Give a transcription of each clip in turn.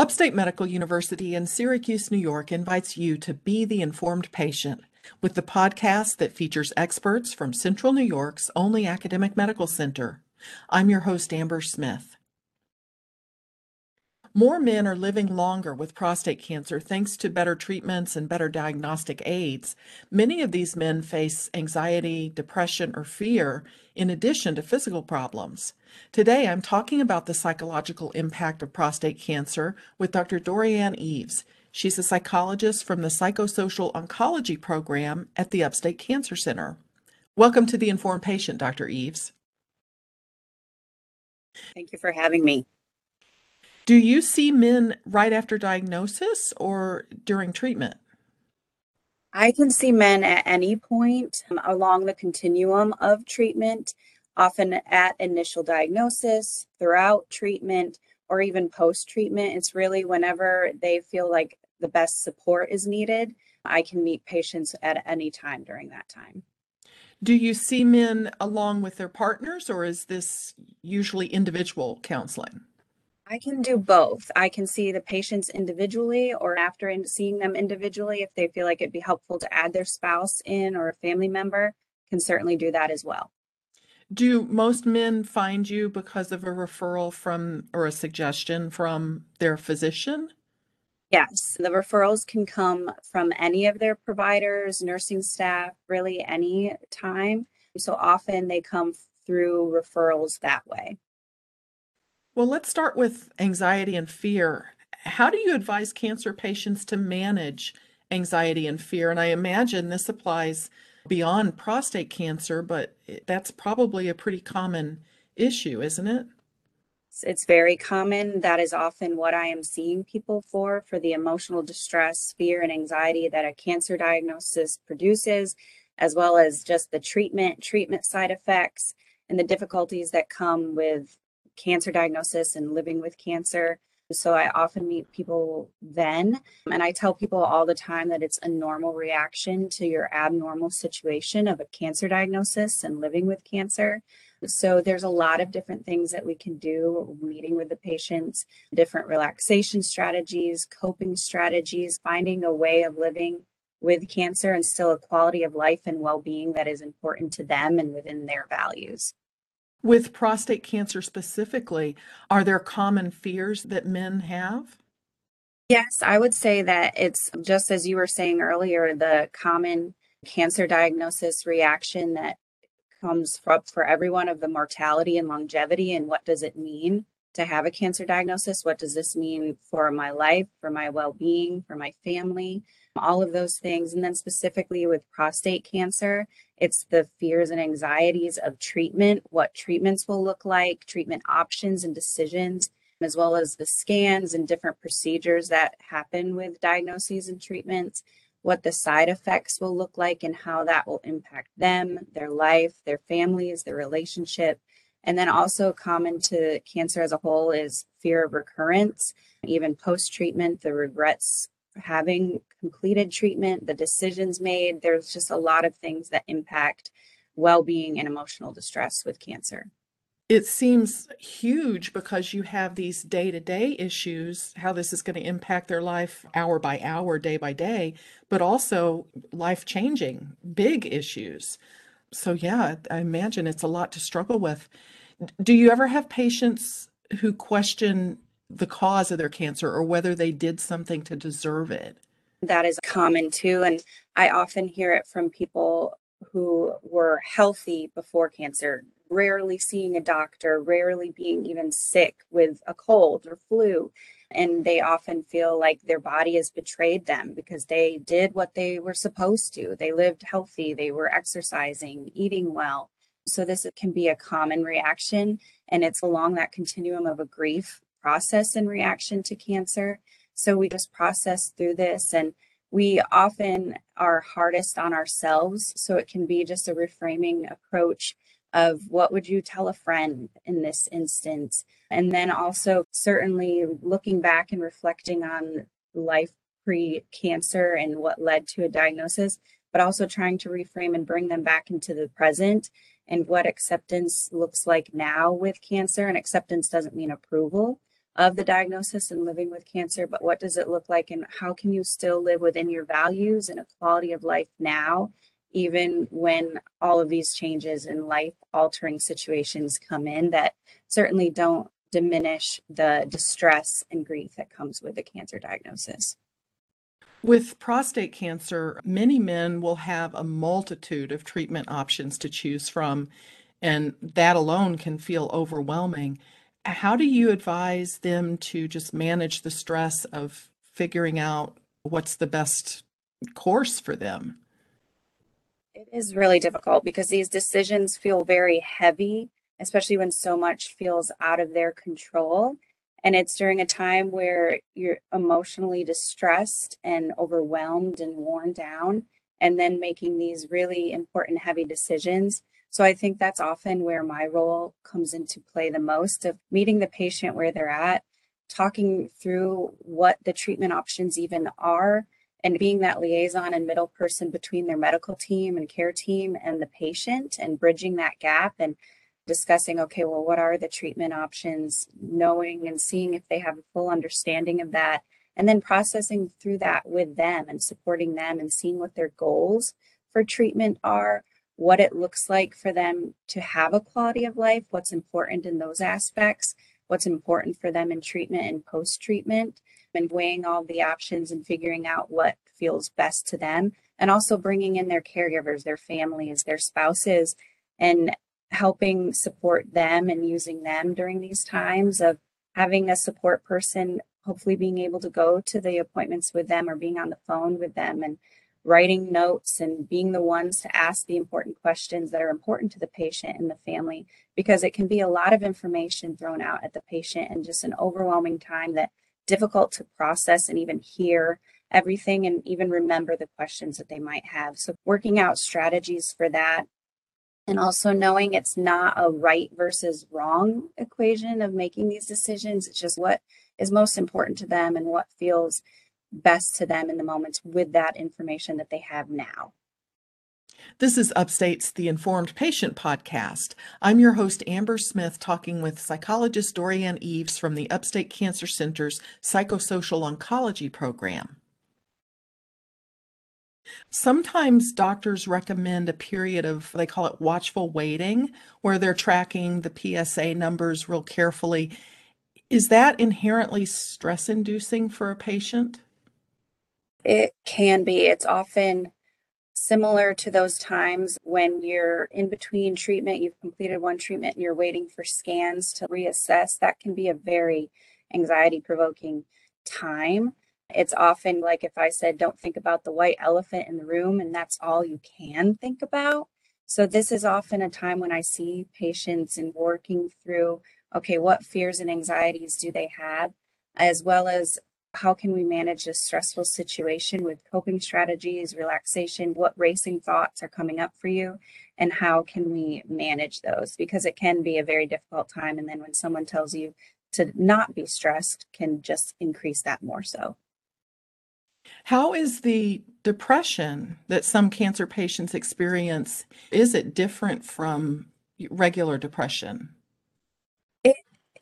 Upstate Medical University in Syracuse, New York invites you to be the informed patient with the podcast that features experts from Central New York's only academic medical center. I'm your host, Amber Smith. More men are living longer with prostate cancer thanks to better treatments and better diagnostic aids. Many of these men face anxiety, depression, or fear in addition to physical problems. Today, I'm talking about the psychological impact of prostate cancer with Dr. Dorianne Eaves. She's a psychologist from the Psychosocial Oncology program at the Upstate Cancer Center. Welcome to the Informed Patient, Dr. Eaves. Thank you for having me. Do you see men right after diagnosis or during treatment? I can see men at any point um, along the continuum of treatment, often at initial diagnosis, throughout treatment, or even post treatment. It's really whenever they feel like the best support is needed. I can meet patients at any time during that time. Do you see men along with their partners, or is this usually individual counseling? I can do both. I can see the patients individually or after in seeing them individually if they feel like it'd be helpful to add their spouse in or a family member can certainly do that as well. Do most men find you because of a referral from or a suggestion from their physician? Yes, the referrals can come from any of their providers, nursing staff, really any time. So often they come through referrals that way. Well, let's start with anxiety and fear. How do you advise cancer patients to manage anxiety and fear? And I imagine this applies beyond prostate cancer, but that's probably a pretty common issue, isn't it? It's very common. That is often what I am seeing people for, for the emotional distress, fear, and anxiety that a cancer diagnosis produces, as well as just the treatment, treatment side effects, and the difficulties that come with cancer diagnosis and living with cancer. So I often meet people then, and I tell people all the time that it's a normal reaction to your abnormal situation of a cancer diagnosis and living with cancer. So there's a lot of different things that we can do meeting with the patients, different relaxation strategies, coping strategies, finding a way of living with cancer and still a quality of life and well-being that is important to them and within their values. With prostate cancer specifically, are there common fears that men have? Yes, I would say that it's just as you were saying earlier, the common cancer diagnosis reaction that comes up for everyone of the mortality and longevity and what does it mean to have a cancer diagnosis? What does this mean for my life, for my well being, for my family? All of those things. And then specifically with prostate cancer, it's the fears and anxieties of treatment, what treatments will look like, treatment options and decisions, as well as the scans and different procedures that happen with diagnoses and treatments, what the side effects will look like, and how that will impact them, their life, their families, their relationship and then also common to cancer as a whole is fear of recurrence, even post treatment, the regrets having completed treatment, the decisions made. There's just a lot of things that impact well being and emotional distress with cancer. It seems huge because you have these day to day issues, how this is going to impact their life hour by hour, day by day, but also life changing, big issues so yeah, I imagine it's a lot to struggle with. Do you ever have patients who question the cause of their cancer or whether they did something to deserve it? That is common too. And I often hear it from people who were healthy before cancer, rarely seeing a doctor, rarely being even sick with a cold or flu and they often feel like their body has betrayed them because they did what they were supposed to. They lived healthy, they were exercising, eating well. So, this can be a common reaction, and it's along that continuum of a grief process and reaction to cancer. So, we just process through this, and we often are hardest on ourselves. So, it can be just a reframing approach of what would you tell a friend in this instance and then also certainly looking back and reflecting on life pre-cancer and what led to a diagnosis but also trying to reframe and bring them back into the present and what acceptance looks like now with cancer and acceptance doesn't mean approval of the diagnosis and living with cancer, but what does it look like and how can you still live within your values and a quality of life now, even when all of these changes and life altering situations come in that certainly don't diminish the distress and grief that comes with a cancer diagnosis. With prostate cancer, many men will have a multitude of treatment options to choose from, and that alone can feel overwhelming. How do you advise them to just manage the stress of figuring out what's the best course for them? It is really difficult because these decisions feel very heavy especially when so much feels out of their control. And it's during a time where you're emotionally distressed and overwhelmed and worn down, and then making these really important, heavy decisions. So I think that's often where my role comes into play the most of meeting the patient where they're at, talking through what the treatment options even are, and being that liaison and middle person between their medical team and care team and the patient and bridging that gap and discussing okay well what are the treatment options knowing and seeing if they have a full understanding of that and then processing through that with them and supporting them and seeing what their goals for treatment are what it looks like for them to have a quality of life what's important in those aspects what's important for them in treatment and post treatment and weighing all the options and figuring out what feels best to them and also bringing in their caregivers their families their spouses and helping support them and using them during these times of having a support person hopefully being able to go to the appointments with them or being on the phone with them and writing notes and being the ones to ask the important questions that are important to the patient and the family because it can be a lot of information thrown out at the patient and just an overwhelming time that difficult to process and even hear everything and even remember the questions that they might have so working out strategies for that and also knowing it's not a right versus wrong equation of making these decisions. It's just what is most important to them and what feels best to them in the moments with that information that they have now. This is Upstate's The Informed Patient podcast. I'm your host, Amber Smith, talking with psychologist Dorianne Eaves from the Upstate Cancer Center's Psychosocial Oncology program. Sometimes doctors recommend a period of, they call it watchful waiting, where they're tracking the PSA numbers real carefully. Is that inherently stress inducing for a patient? It can be. It's often similar to those times when you're in between treatment, you've completed one treatment, and you're waiting for scans to reassess. That can be a very anxiety provoking time. It's often like if I said, don't think about the white elephant in the room, and that's all you can think about. So, this is often a time when I see patients and working through okay, what fears and anxieties do they have, as well as how can we manage a stressful situation with coping strategies, relaxation, what racing thoughts are coming up for you, and how can we manage those? Because it can be a very difficult time. And then when someone tells you to not be stressed, can just increase that more so. How is the depression that some cancer patients experience? Is it different from regular depression?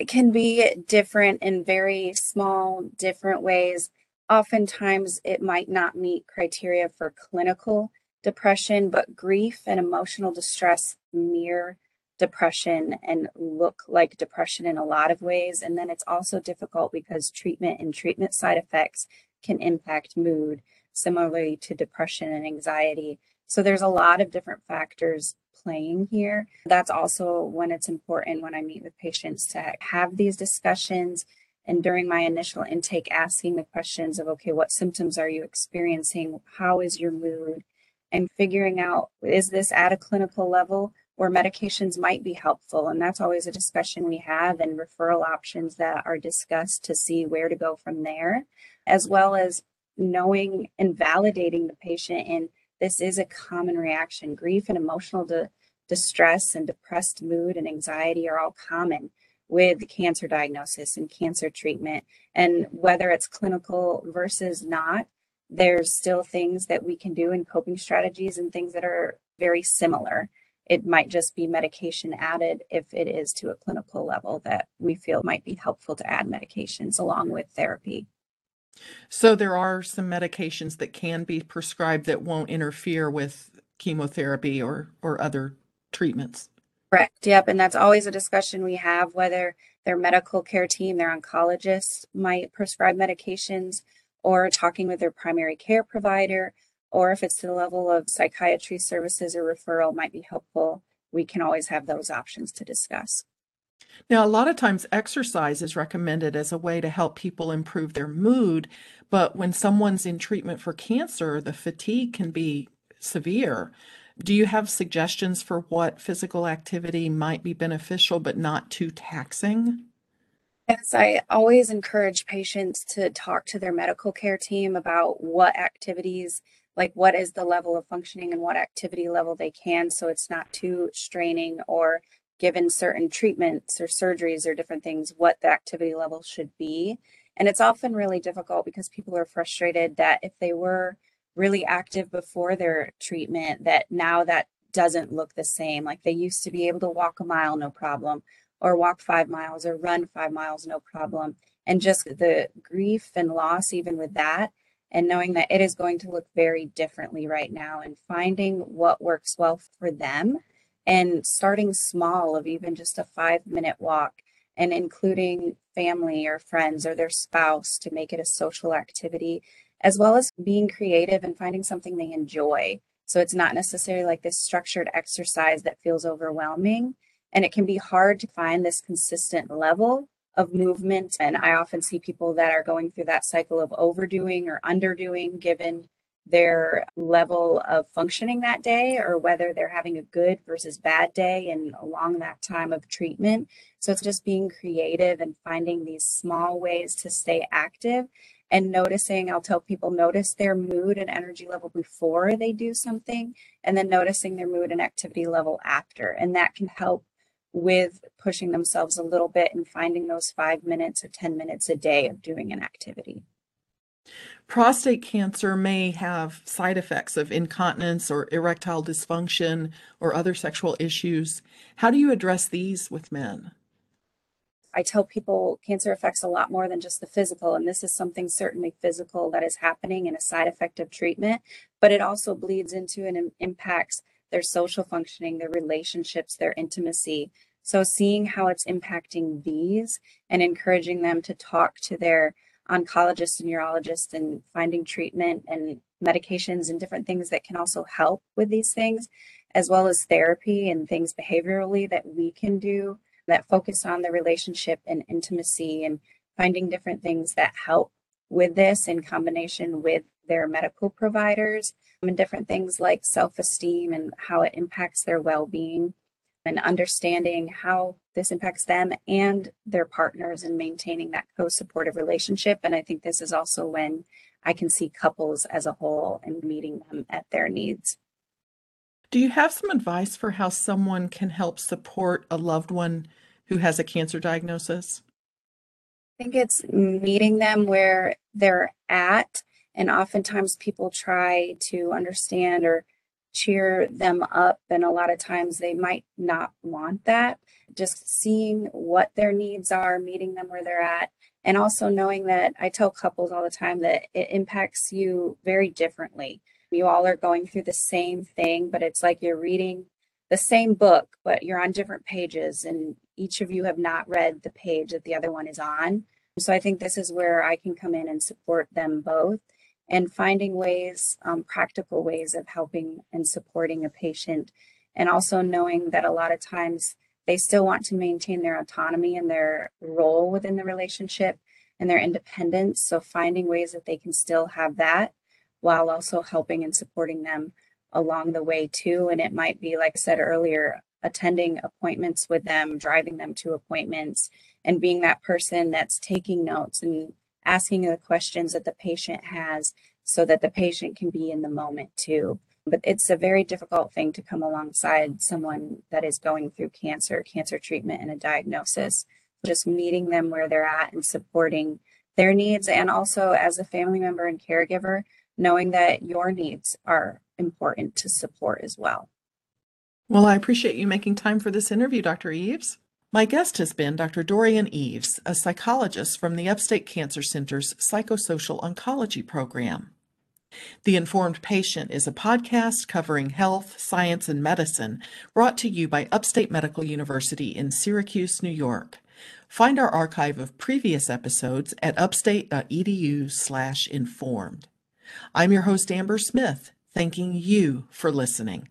Can be different in very small, different ways. Oftentimes, it might not meet criteria for clinical depression, but grief and emotional distress mirror depression and look like depression in a lot of ways. And then it's also difficult because treatment and treatment side effects can impact mood, similarly to depression and anxiety. So there's a lot of different factors playing here. That's also when it's important when I meet with patients to have these discussions. And during my initial intake asking the questions of okay what symptoms are you experiencing? How is your mood? And figuring out is this at a clinical level where medications might be helpful? And that's always a discussion we have and referral options that are discussed to see where to go from there as well as knowing and validating the patient in this is a common reaction. Grief and emotional di- distress and depressed mood and anxiety are all common with cancer diagnosis and cancer treatment. And whether it's clinical versus not, there's still things that we can do in coping strategies and things that are very similar. It might just be medication added if it is to a clinical level that we feel might be helpful to add medications along with therapy. So there are some medications that can be prescribed that won't interfere with chemotherapy or or other treatments. Correct. Yep. And that's always a discussion we have whether their medical care team, their oncologist might prescribe medications or talking with their primary care provider, or if it's the level of psychiatry services or referral might be helpful. We can always have those options to discuss. Now, a lot of times exercise is recommended as a way to help people improve their mood, but when someone's in treatment for cancer, the fatigue can be severe. Do you have suggestions for what physical activity might be beneficial but not too taxing? Yes, I always encourage patients to talk to their medical care team about what activities, like what is the level of functioning and what activity level they can, so it's not too straining or given certain treatments or surgeries or different things, what the activity level should be. And it's often really difficult because people are frustrated that if they were really active before their treatment, that now that doesn't look the same. Like they used to be able to walk a mile, no problem, or walk five miles or run five miles, no problem. And just the grief and loss, even with that, and knowing that it is going to look very differently right now and finding what works well for them and starting small of even just a five minute walk and including family or friends or their spouse to make it a social activity, as well as being creative and finding something they enjoy. So it's not necessarily like this structured exercise that feels overwhelming. And it can be hard to find this consistent level of movement. And I often see people that are going through that cycle of overdoing or underdoing given their level of functioning that day or whether they're having a good versus bad day and along that time of treatment. So it's just being creative and finding these small ways to stay active and noticing. I'll tell people notice their mood and energy level before they do something and then noticing their mood and activity level after. And that can help with pushing themselves a little bit and finding those five minutes or 10 minutes a day of doing an activity. Prostate cancer may have side effects of incontinence or erectile dysfunction or other sexual issues. How do you address these with men? I tell people cancer affects a lot more than just the physical, and this is something certainly physical that is happening and a side effect of treatment, but it also bleeds into and impacts their social functioning, their relationships, their intimacy. So, seeing how it's impacting these and encouraging them to talk to their oncologists and urologists and finding treatment and medications and different things that can also help with these things, as well as therapy and things behaviorally that we can do that focus on the relationship and intimacy and finding different things that help with this in combination with their medical providers and different things like self esteem and how it impacts their well being and understanding how this impacts them and their partners in maintaining that co supportive relationship. And I think this is also when I can see couples as a whole and meeting them at their needs. Do you have some advice for how someone can help support a loved one who has a cancer diagnosis? I think it's meeting them where they're at. And oftentimes people try to understand or cheer them up. And a lot of times they might not want that. Just seeing what their needs are, meeting them where they're at, and also knowing that I tell couples all the time that it impacts you very differently. You all are going through the same thing, but it's like you're reading the same book, but you're on different pages, and each of you have not read the page that the other one is on. So I think this is where I can come in and support them both and finding ways, um, practical ways of helping and supporting a patient. And also knowing that a lot of times they still want to maintain their autonomy and their role within the relationship and their independence. So finding ways that they can still have that while also helping and supporting them along the way too. And it might be, like I said earlier, attending appointments with them, driving them to appointments, and being that person that's taking notes and asking the questions that the patient has so that the patient can be in the moment too. But it's a very difficult thing to come alongside someone that is going through cancer, cancer treatment, and a diagnosis. Just meeting them where they're at and supporting their needs. And also, as a family member and caregiver, knowing that your needs are important to support as well. Well, I appreciate you making time for this interview, Dr. Eaves. My guest has been Dr. Dorianne Eaves, a psychologist from the Upstate Cancer Center's Psychosocial Oncology Program. The Informed Patient is a podcast covering health, science, and medicine brought to you by Upstate Medical University in Syracuse, New York. Find our archive of previous episodes at upstate.edu/informed. I'm your host Amber Smith, thanking you for listening.